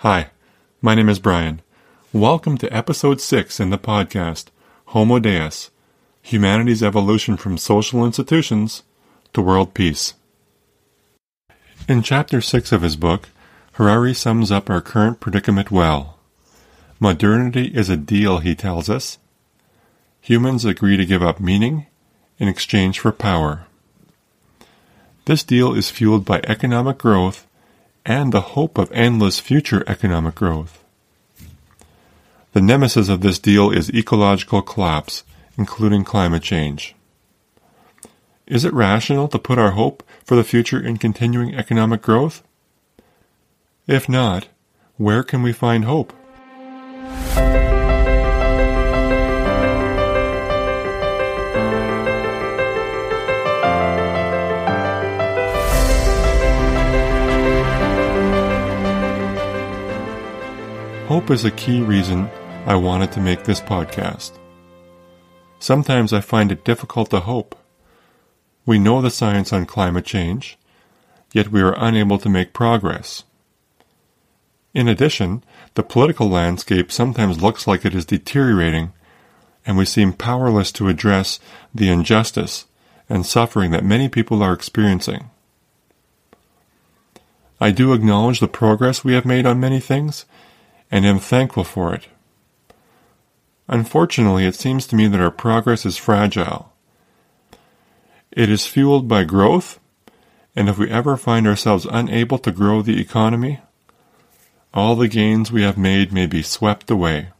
Hi, my name is Brian. Welcome to episode 6 in the podcast, Homo Deus Humanity's Evolution from Social Institutions to World Peace. In chapter 6 of his book, Harari sums up our current predicament well. Modernity is a deal, he tells us. Humans agree to give up meaning in exchange for power. This deal is fueled by economic growth and the hope of endless future economic growth. The nemesis of this deal is ecological collapse, including climate change. Is it rational to put our hope for the future in continuing economic growth? If not, where can we find hope? Hope is a key reason I wanted to make this podcast. Sometimes I find it difficult to hope. We know the science on climate change, yet we are unable to make progress. In addition, the political landscape sometimes looks like it is deteriorating, and we seem powerless to address the injustice and suffering that many people are experiencing. I do acknowledge the progress we have made on many things, and am thankful for it. Unfortunately, it seems to me that our progress is fragile. It is fueled by growth, and if we ever find ourselves unable to grow the economy, all the gains we have made may be swept away.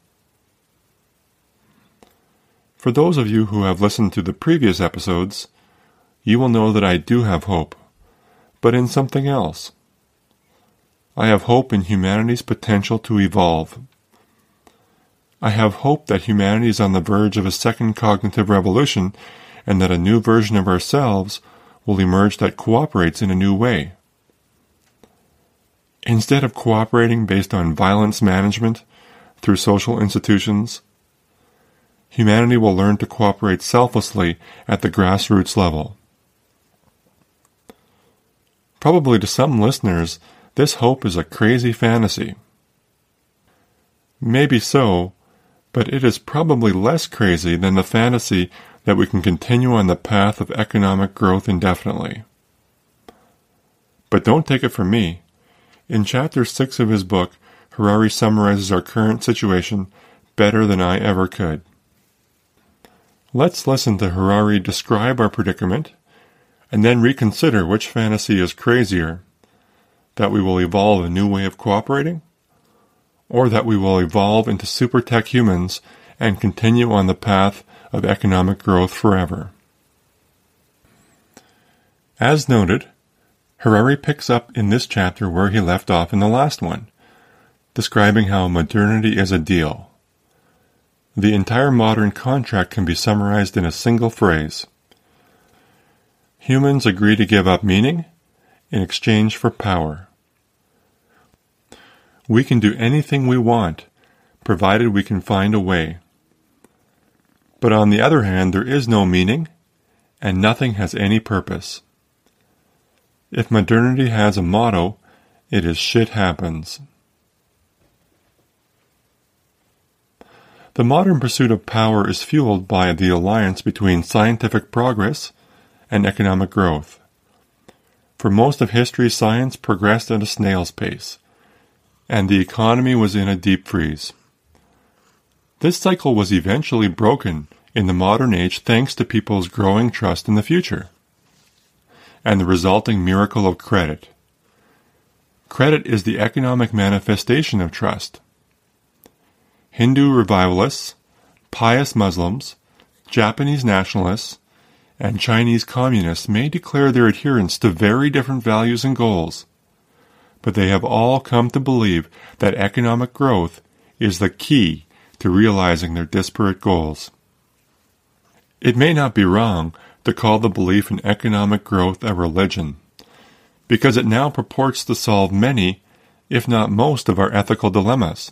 For those of you who have listened to the previous episodes, you will know that I do have hope, but in something else. I have hope in humanity's potential to evolve. I have hope that humanity is on the verge of a second cognitive revolution and that a new version of ourselves will emerge that cooperates in a new way. Instead of cooperating based on violence management through social institutions, humanity will learn to cooperate selflessly at the grassroots level. Probably to some listeners, this hope is a crazy fantasy. Maybe so, but it is probably less crazy than the fantasy that we can continue on the path of economic growth indefinitely. But don't take it from me. In chapter 6 of his book, Harari summarizes our current situation better than I ever could. Let's listen to Harari describe our predicament and then reconsider which fantasy is crazier that we will evolve a new way of cooperating, or that we will evolve into super tech humans and continue on the path of economic growth forever. As noted, Harari picks up in this chapter where he left off in the last one, describing how modernity is a deal. The entire modern contract can be summarized in a single phrase. Humans agree to give up meaning in exchange for power. We can do anything we want, provided we can find a way. But on the other hand, there is no meaning, and nothing has any purpose. If modernity has a motto, it is shit happens. The modern pursuit of power is fueled by the alliance between scientific progress and economic growth. For most of history, science progressed at a snail's pace, and the economy was in a deep freeze. This cycle was eventually broken in the modern age thanks to people's growing trust in the future and the resulting miracle of credit. Credit is the economic manifestation of trust. Hindu revivalists, pious Muslims, Japanese nationalists, and Chinese communists may declare their adherence to very different values and goals but they have all come to believe that economic growth is the key to realizing their disparate goals. It may not be wrong to call the belief in economic growth a religion, because it now purports to solve many, if not most, of our ethical dilemmas.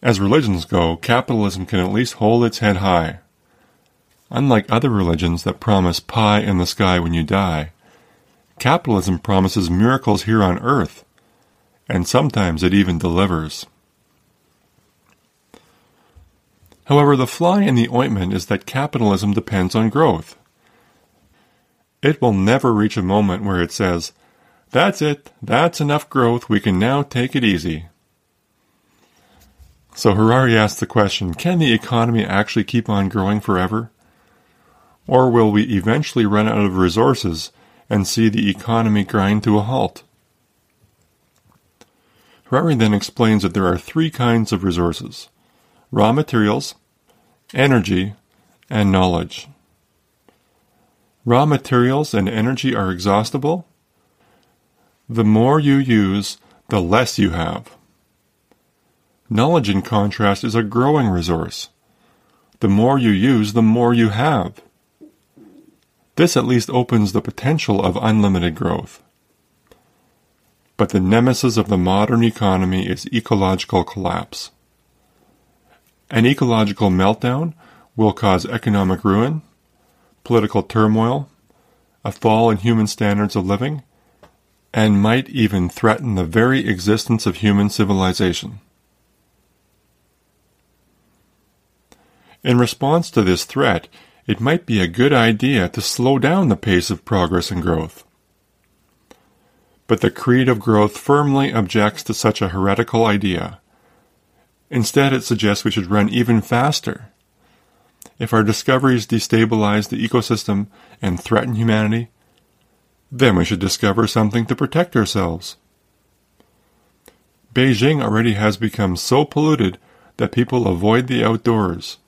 As religions go, capitalism can at least hold its head high. Unlike other religions that promise pie in the sky when you die, Capitalism promises miracles here on earth, and sometimes it even delivers. However, the fly in the ointment is that capitalism depends on growth. It will never reach a moment where it says, That's it, that's enough growth, we can now take it easy. So Harari asks the question Can the economy actually keep on growing forever? Or will we eventually run out of resources and see the economy grind to a halt? Harari then explains that there are three kinds of resources raw materials, energy, and knowledge. Raw materials and energy are exhaustible. The more you use, the less you have. Knowledge, in contrast, is a growing resource. The more you use, the more you have. This at least opens the potential of unlimited growth. But the nemesis of the modern economy is ecological collapse. An ecological meltdown will cause economic ruin, political turmoil, a fall in human standards of living, and might even threaten the very existence of human civilization. In response to this threat, it might be a good idea to slow down the pace of progress and growth. But the creed of growth firmly objects to such a heretical idea. Instead, it suggests we should run even faster. If our discoveries destabilize the ecosystem and threaten humanity, then we should discover something to protect ourselves. Beijing already has become so polluted that people avoid the outdoors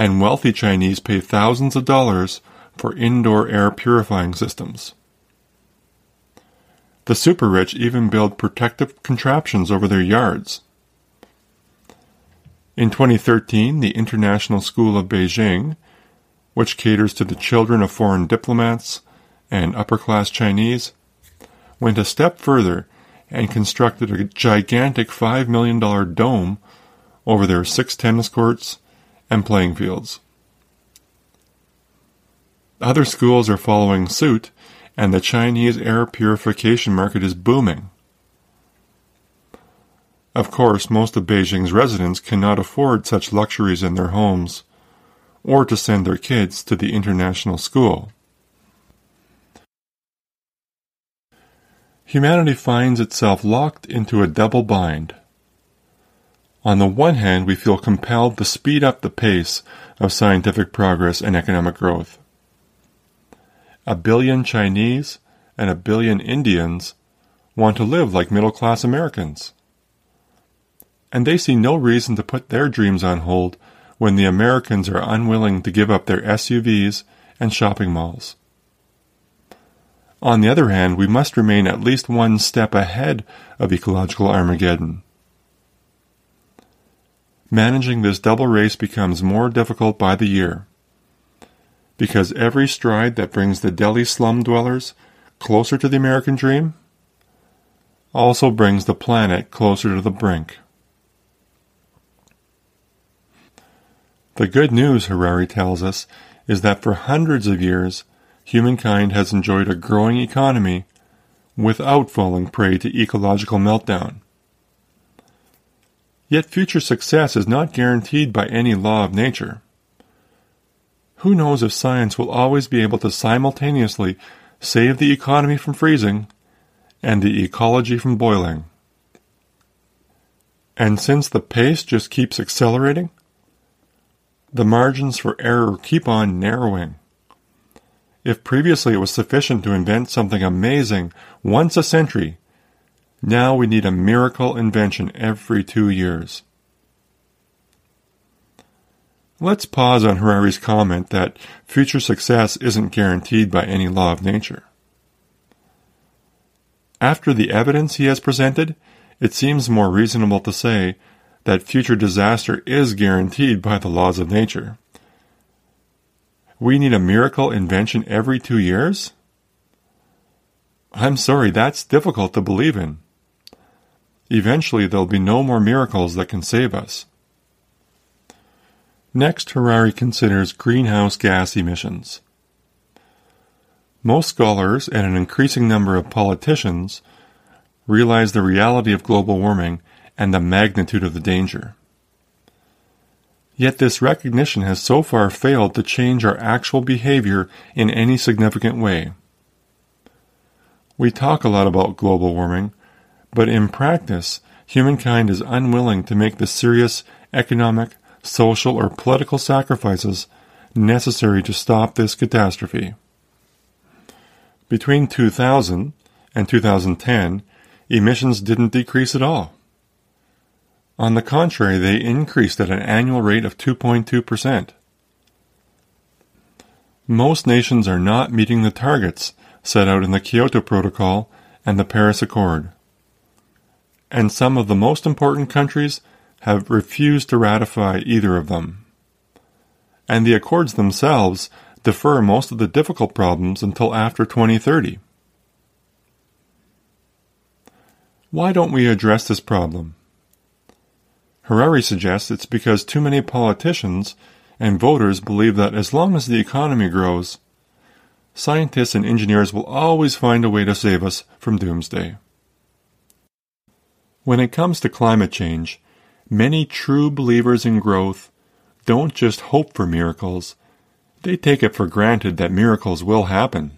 and wealthy Chinese pay thousands of dollars for indoor air purifying systems. The super rich even build protective contraptions over their yards. In 2013, the International School of Beijing, which caters to the children of foreign diplomats and upper class Chinese, went a step further and constructed a gigantic $5 million dome over their six tennis courts and playing fields. Other schools are following suit, and the Chinese air purification market is booming. Of course, most of Beijing's residents cannot afford such luxuries in their homes, or to send their kids to the international school. Humanity finds itself locked into a double bind. On the one hand, we feel compelled to speed up the pace of scientific progress and economic growth. A billion Chinese and a billion Indians want to live like middle class Americans. And they see no reason to put their dreams on hold when the Americans are unwilling to give up their SUVs and shopping malls. On the other hand, we must remain at least one step ahead of ecological Armageddon. Managing this double race becomes more difficult by the year. Because every stride that brings the Delhi slum dwellers closer to the American dream also brings the planet closer to the brink. The good news, Harari tells us, is that for hundreds of years, humankind has enjoyed a growing economy without falling prey to ecological meltdown. Yet future success is not guaranteed by any law of nature. Who knows if science will always be able to simultaneously save the economy from freezing and the ecology from boiling? And since the pace just keeps accelerating, the margins for error keep on narrowing. If previously it was sufficient to invent something amazing once a century now we need a miracle invention every two years. Let's pause on Harari's comment that future success isn't guaranteed by any law of nature. After the evidence he has presented, it seems more reasonable to say that future disaster is guaranteed by the laws of nature. We need a miracle invention every two years? I'm sorry, that's difficult to believe in. Eventually, there'll be no more miracles that can save us. Next, Harari considers greenhouse gas emissions. Most scholars and an increasing number of politicians realize the reality of global warming and the magnitude of the danger. Yet this recognition has so far failed to change our actual behavior in any significant way. We talk a lot about global warming, but in practice, humankind is unwilling to make the serious economic, social, or political sacrifices necessary to stop this catastrophe. Between 2000 and 2010, emissions didn't decrease at all. On the contrary, they increased at an annual rate of 2.2%. Most nations are not meeting the targets set out in the Kyoto Protocol and the Paris Accord. And some of the most important countries have refused to ratify either of them. And the accords themselves defer most of the difficult problems until after 2030. Why don't we address this problem? Harari suggests it's because too many politicians and voters believe that as long as the economy grows, scientists and engineers will always find a way to save us from doomsday. When it comes to climate change, many true believers in growth don't just hope for miracles, they take it for granted that miracles will happen.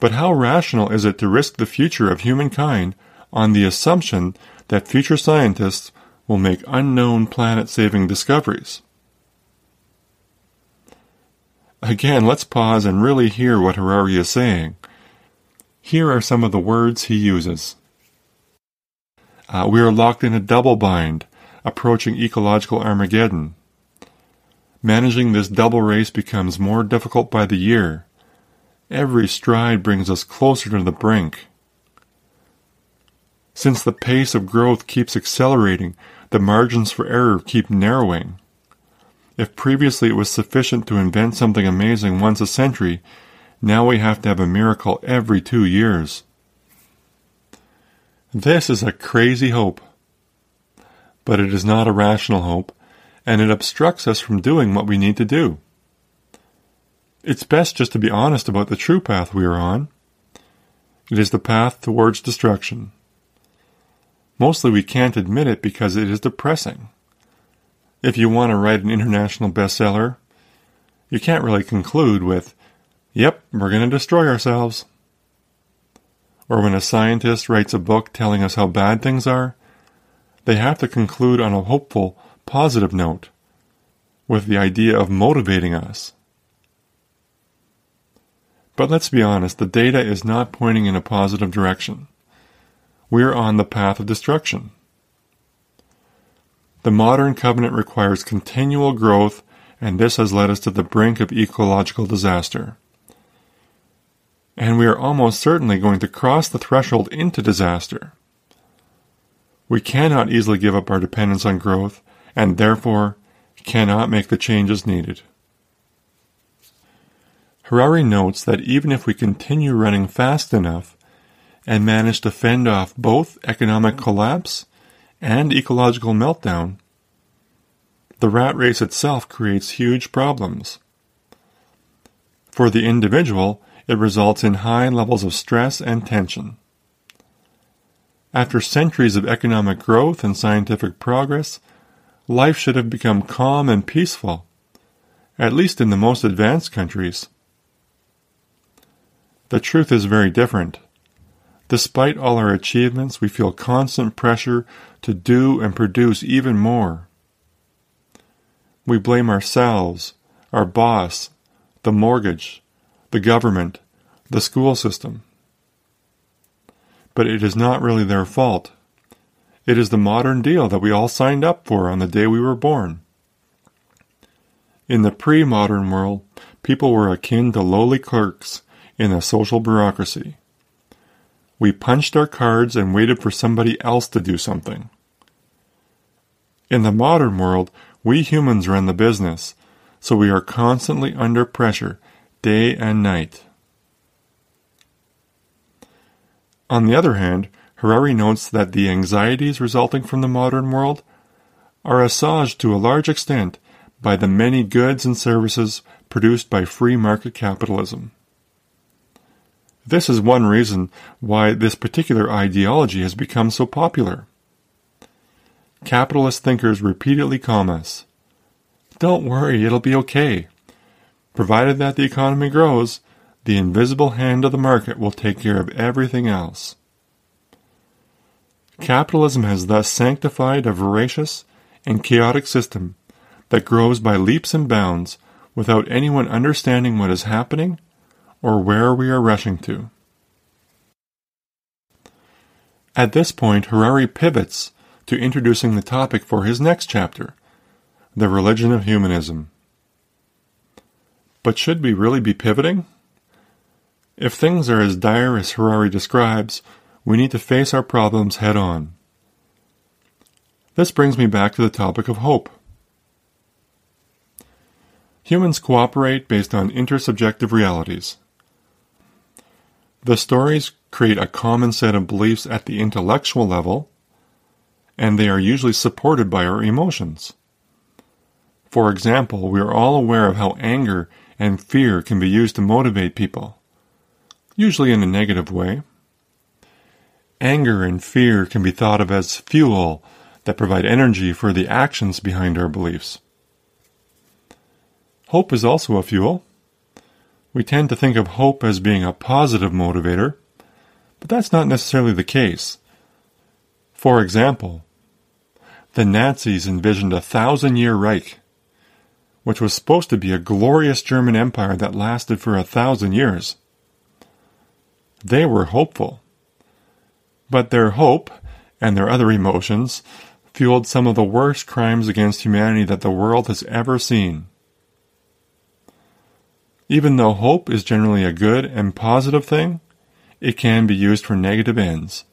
But how rational is it to risk the future of humankind on the assumption that future scientists will make unknown planet saving discoveries? Again, let's pause and really hear what Harari is saying. Here are some of the words he uses. Uh, we are locked in a double bind, approaching ecological Armageddon. Managing this double race becomes more difficult by the year. Every stride brings us closer to the brink. Since the pace of growth keeps accelerating, the margins for error keep narrowing. If previously it was sufficient to invent something amazing once a century, now we have to have a miracle every two years. This is a crazy hope. But it is not a rational hope, and it obstructs us from doing what we need to do. It's best just to be honest about the true path we are on. It is the path towards destruction. Mostly we can't admit it because it is depressing. If you want to write an international bestseller, you can't really conclude with, Yep, we're going to destroy ourselves. Or when a scientist writes a book telling us how bad things are, they have to conclude on a hopeful, positive note, with the idea of motivating us. But let's be honest, the data is not pointing in a positive direction. We are on the path of destruction. The modern covenant requires continual growth, and this has led us to the brink of ecological disaster. And we are almost certainly going to cross the threshold into disaster. We cannot easily give up our dependence on growth, and therefore cannot make the changes needed. Harari notes that even if we continue running fast enough and manage to fend off both economic collapse and ecological meltdown, the rat race itself creates huge problems. For the individual, it results in high levels of stress and tension. After centuries of economic growth and scientific progress, life should have become calm and peaceful, at least in the most advanced countries. The truth is very different. Despite all our achievements, we feel constant pressure to do and produce even more. We blame ourselves, our boss, the mortgage, the government, the school system. But it is not really their fault. It is the modern deal that we all signed up for on the day we were born. In the pre modern world, people were akin to lowly clerks in a social bureaucracy. We punched our cards and waited for somebody else to do something. In the modern world, we humans run the business, so we are constantly under pressure, day and night. On the other hand, Harari notes that the anxieties resulting from the modern world are assuaged to a large extent by the many goods and services produced by free market capitalism. This is one reason why this particular ideology has become so popular. Capitalist thinkers repeatedly calm us. Don't worry, it'll be okay. Provided that the economy grows, the invisible hand of the market will take care of everything else. Capitalism has thus sanctified a voracious and chaotic system that grows by leaps and bounds without anyone understanding what is happening or where we are rushing to. At this point, Harari pivots to introducing the topic for his next chapter the religion of humanism. But should we really be pivoting? If things are as dire as Harari describes, we need to face our problems head on. This brings me back to the topic of hope. Humans cooperate based on intersubjective realities. The stories create a common set of beliefs at the intellectual level, and they are usually supported by our emotions. For example, we are all aware of how anger and fear can be used to motivate people, usually in a negative way. Anger and fear can be thought of as fuel that provide energy for the actions behind our beliefs. Hope is also a fuel. We tend to think of hope as being a positive motivator, but that's not necessarily the case. For example, the Nazis envisioned a thousand year Reich, which was supposed to be a glorious German empire that lasted for a thousand years. They were hopeful. But their hope, and their other emotions, fueled some of the worst crimes against humanity that the world has ever seen. Even though hope is generally a good and positive thing, it can be used for negative ends.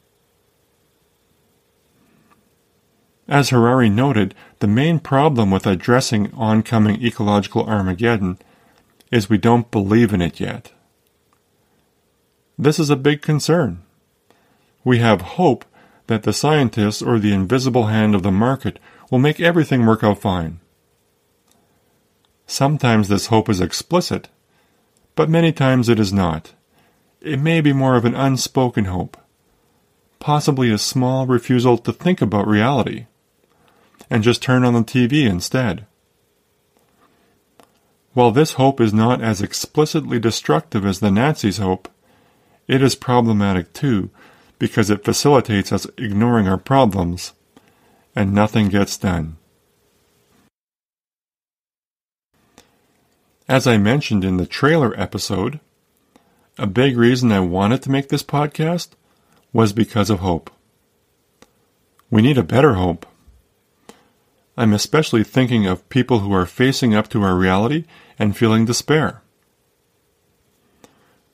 As Harari noted, the main problem with addressing oncoming ecological Armageddon is we don't believe in it yet. This is a big concern. We have hope that the scientists or the invisible hand of the market will make everything work out fine. Sometimes this hope is explicit, but many times it is not. It may be more of an unspoken hope, possibly a small refusal to think about reality, and just turn on the TV instead. While this hope is not as explicitly destructive as the Nazis' hope, it is problematic too because it facilitates us ignoring our problems and nothing gets done. As I mentioned in the trailer episode, a big reason I wanted to make this podcast was because of hope. We need a better hope. I'm especially thinking of people who are facing up to our reality and feeling despair.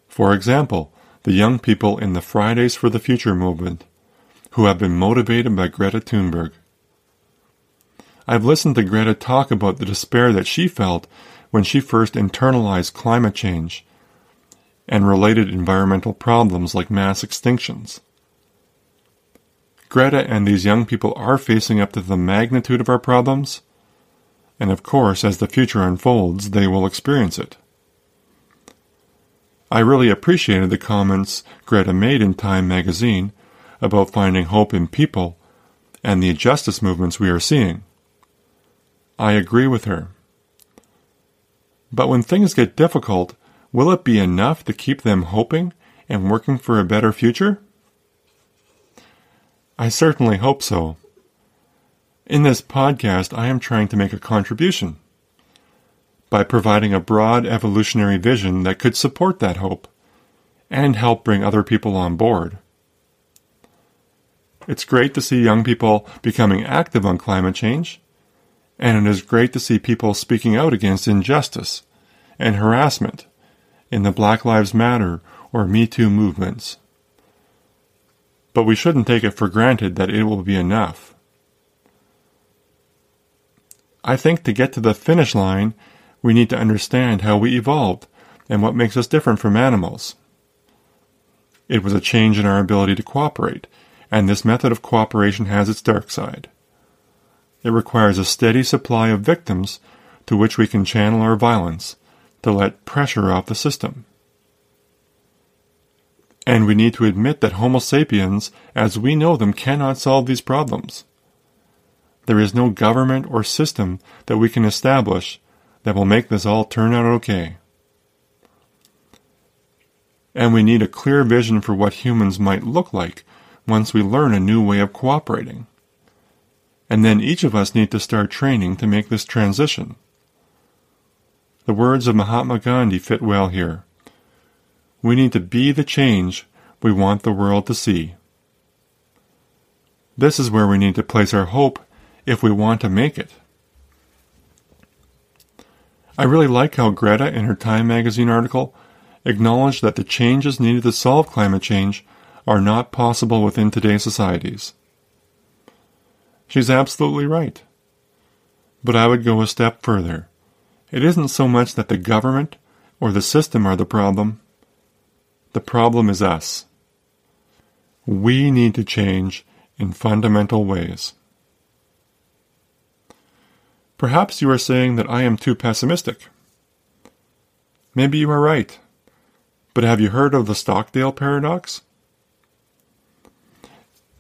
For example, the young people in the Fridays for the Future movement, who have been motivated by Greta Thunberg. I've listened to Greta talk about the despair that she felt when she first internalized climate change and related environmental problems like mass extinctions. Greta and these young people are facing up to the magnitude of our problems, and of course, as the future unfolds, they will experience it. I really appreciated the comments Greta made in Time magazine about finding hope in people and the justice movements we are seeing. I agree with her. But when things get difficult, will it be enough to keep them hoping and working for a better future? I certainly hope so. In this podcast, I am trying to make a contribution by providing a broad evolutionary vision that could support that hope and help bring other people on board. It's great to see young people becoming active on climate change, and it is great to see people speaking out against injustice and harassment in the Black Lives Matter or Me Too movements. But we shouldn't take it for granted that it will be enough. I think to get to the finish line, we need to understand how we evolved and what makes us different from animals. It was a change in our ability to cooperate, and this method of cooperation has its dark side. It requires a steady supply of victims to which we can channel our violence to let pressure off the system. And we need to admit that Homo sapiens, as we know them, cannot solve these problems. There is no government or system that we can establish that will make this all turn out okay. And we need a clear vision for what humans might look like once we learn a new way of cooperating. And then each of us need to start training to make this transition. The words of Mahatma Gandhi fit well here. We need to be the change we want the world to see. This is where we need to place our hope if we want to make it. I really like how Greta, in her Time magazine article, acknowledged that the changes needed to solve climate change are not possible within today's societies. She's absolutely right. But I would go a step further. It isn't so much that the government or the system are the problem. The problem is us. We need to change in fundamental ways. Perhaps you are saying that I am too pessimistic. Maybe you are right. But have you heard of the Stockdale paradox?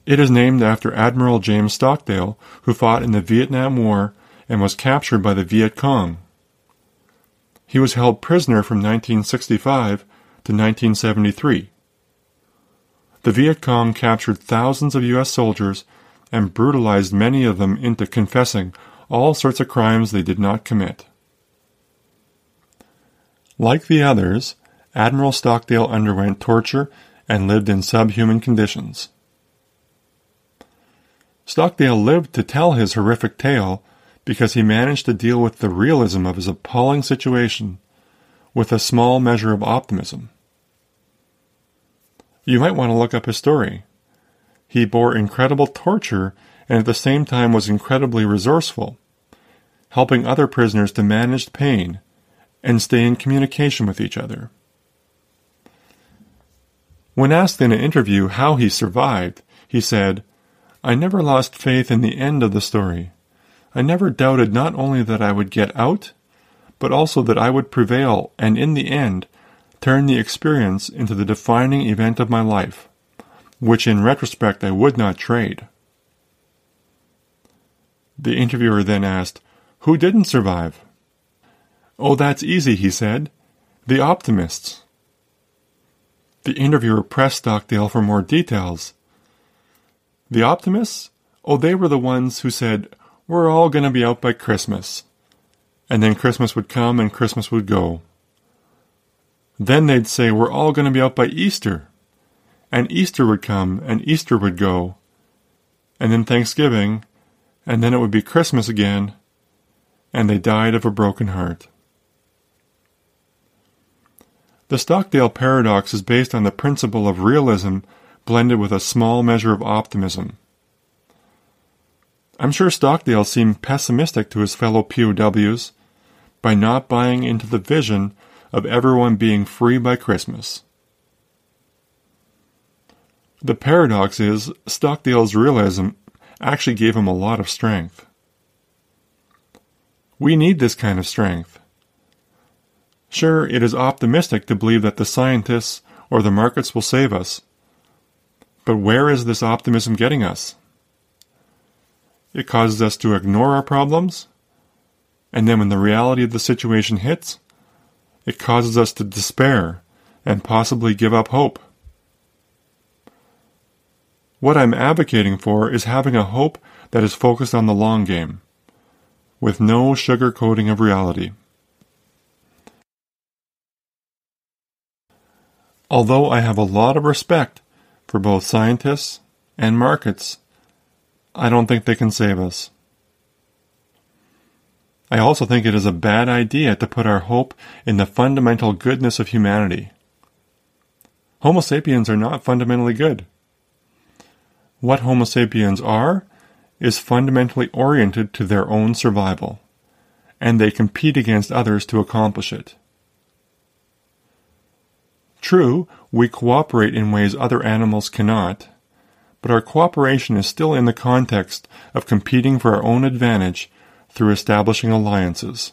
It is named after Admiral James Stockdale, who fought in the Vietnam War and was captured by the Viet Cong. He was held prisoner from 1965 to 1973. The Viet Cong captured thousands of U.S. soldiers and brutalized many of them into confessing all sorts of crimes they did not commit. Like the others, Admiral Stockdale underwent torture and lived in subhuman conditions. Stockdale lived to tell his horrific tale because he managed to deal with the realism of his appalling situation with a small measure of optimism. You might want to look up his story. He bore incredible torture and at the same time was incredibly resourceful, helping other prisoners to manage pain and stay in communication with each other. When asked in an interview how he survived, he said, I never lost faith in the end of the story. I never doubted not only that I would get out, but also that I would prevail and in the end turn the experience into the defining event of my life, which in retrospect I would not trade. The interviewer then asked, Who didn't survive? Oh, that's easy, he said. The optimists. The interviewer pressed Stockdale for more details, the optimists? Oh, they were the ones who said, We're all going to be out by Christmas. And then Christmas would come and Christmas would go. Then they'd say, We're all going to be out by Easter. And Easter would come and Easter would go. And then Thanksgiving. And then it would be Christmas again. And they died of a broken heart. The Stockdale paradox is based on the principle of realism blended with a small measure of optimism. I'm sure Stockdale seemed pessimistic to his fellow POWs by not buying into the vision of everyone being free by Christmas. The paradox is, Stockdale's realism actually gave him a lot of strength. We need this kind of strength. Sure, it is optimistic to believe that the scientists or the markets will save us, but where is this optimism getting us? It causes us to ignore our problems, and then when the reality of the situation hits, it causes us to despair and possibly give up hope. What I'm advocating for is having a hope that is focused on the long game, with no sugarcoating of reality. Although I have a lot of respect for both scientists and markets, I don't think they can save us. I also think it is a bad idea to put our hope in the fundamental goodness of humanity. Homo sapiens are not fundamentally good. What Homo sapiens are is fundamentally oriented to their own survival, and they compete against others to accomplish it. True, we cooperate in ways other animals cannot, but our cooperation is still in the context of competing for our own advantage through establishing alliances.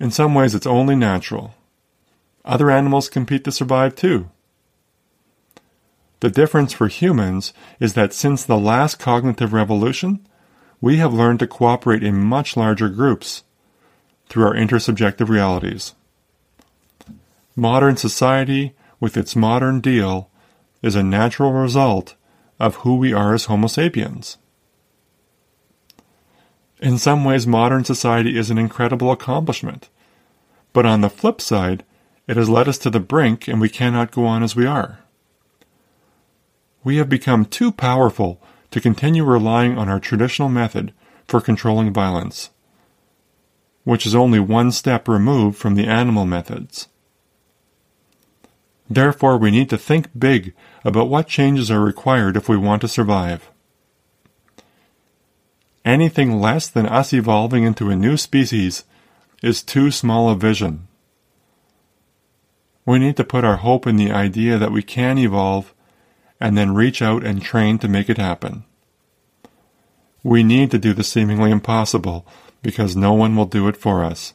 In some ways, it's only natural. Other animals compete to survive too. The difference for humans is that since the last cognitive revolution, we have learned to cooperate in much larger groups through our intersubjective realities. Modern society, with its modern deal, is a natural result of who we are as Homo sapiens. In some ways, modern society is an incredible accomplishment. But on the flip side, it has led us to the brink and we cannot go on as we are. We have become too powerful to continue relying on our traditional method for controlling violence, which is only one step removed from the animal methods. Therefore, we need to think big about what changes are required if we want to survive. Anything less than us evolving into a new species is too small a vision. We need to put our hope in the idea that we can evolve and then reach out and train to make it happen. We need to do the seemingly impossible because no one will do it for us.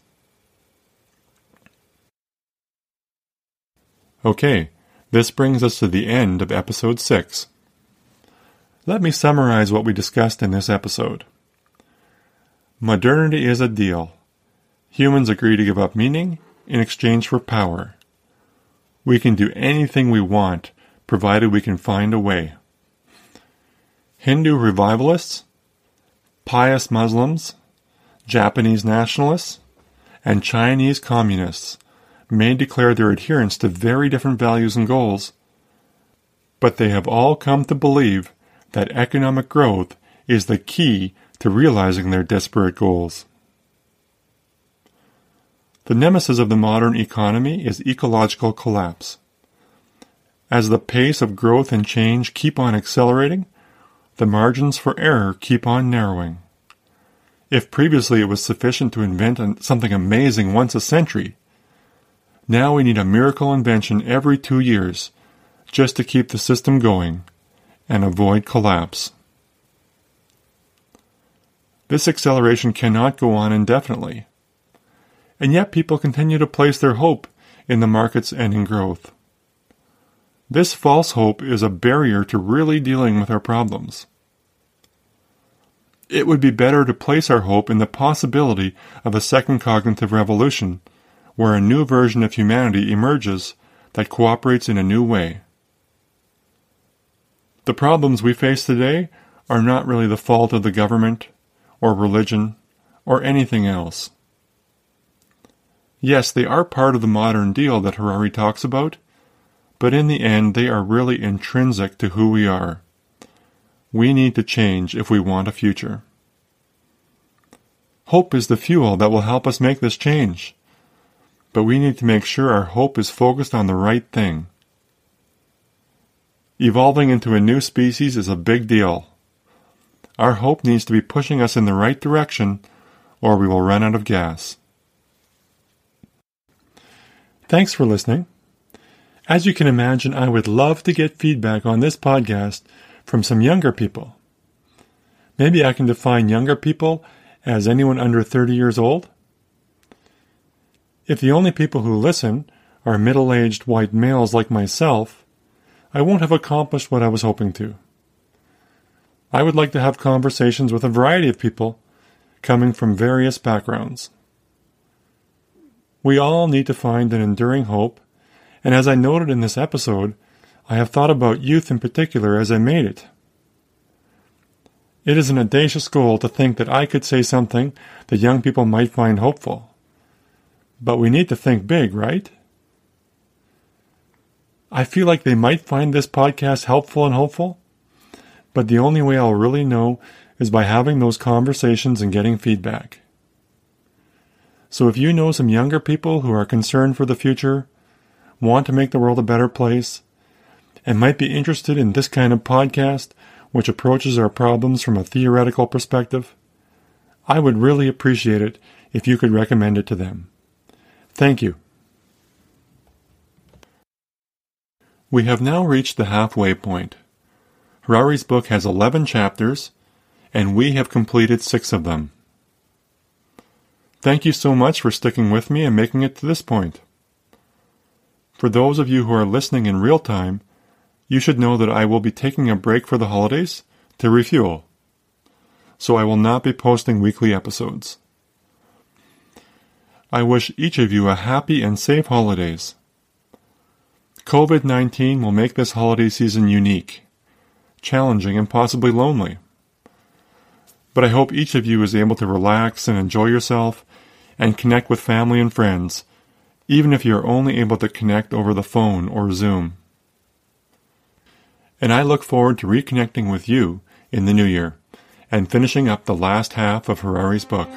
Okay, this brings us to the end of episode 6. Let me summarize what we discussed in this episode. Modernity is a deal. Humans agree to give up meaning in exchange for power. We can do anything we want, provided we can find a way. Hindu revivalists, pious Muslims, Japanese nationalists, and Chinese communists may declare their adherence to very different values and goals, but they have all come to believe that economic growth is the key to realizing their desperate goals. The nemesis of the modern economy is ecological collapse. As the pace of growth and change keep on accelerating, the margins for error keep on narrowing. If previously it was sufficient to invent something amazing once a century, now we need a miracle invention every two years just to keep the system going and avoid collapse. This acceleration cannot go on indefinitely. And yet people continue to place their hope in the markets and in growth. This false hope is a barrier to really dealing with our problems. It would be better to place our hope in the possibility of a second cognitive revolution, where a new version of humanity emerges that cooperates in a new way. The problems we face today are not really the fault of the government or religion, or anything else. Yes, they are part of the modern deal that Harari talks about, but in the end they are really intrinsic to who we are. We need to change if we want a future. Hope is the fuel that will help us make this change. But we need to make sure our hope is focused on the right thing. Evolving into a new species is a big deal. Our hope needs to be pushing us in the right direction, or we will run out of gas. Thanks for listening. As you can imagine, I would love to get feedback on this podcast from some younger people. Maybe I can define younger people as anyone under 30 years old. If the only people who listen are middle aged white males like myself, I won't have accomplished what I was hoping to. I would like to have conversations with a variety of people coming from various backgrounds. We all need to find an enduring hope, and as I noted in this episode, I have thought about youth in particular as I made it. It is an audacious goal to think that I could say something that young people might find hopeful. But we need to think big, right? I feel like they might find this podcast helpful and hopeful, but the only way I'll really know is by having those conversations and getting feedback. So if you know some younger people who are concerned for the future, want to make the world a better place, and might be interested in this kind of podcast which approaches our problems from a theoretical perspective, I would really appreciate it if you could recommend it to them. Thank you. We have now reached the halfway point. Harari's book has 11 chapters, and we have completed six of them. Thank you so much for sticking with me and making it to this point. For those of you who are listening in real time, you should know that I will be taking a break for the holidays to refuel. So I will not be posting weekly episodes. I wish each of you a happy and safe holidays. COVID 19 will make this holiday season unique, challenging, and possibly lonely. But I hope each of you is able to relax and enjoy yourself and connect with family and friends, even if you're only able to connect over the phone or Zoom. And I look forward to reconnecting with you in the new year and finishing up the last half of Harari's book.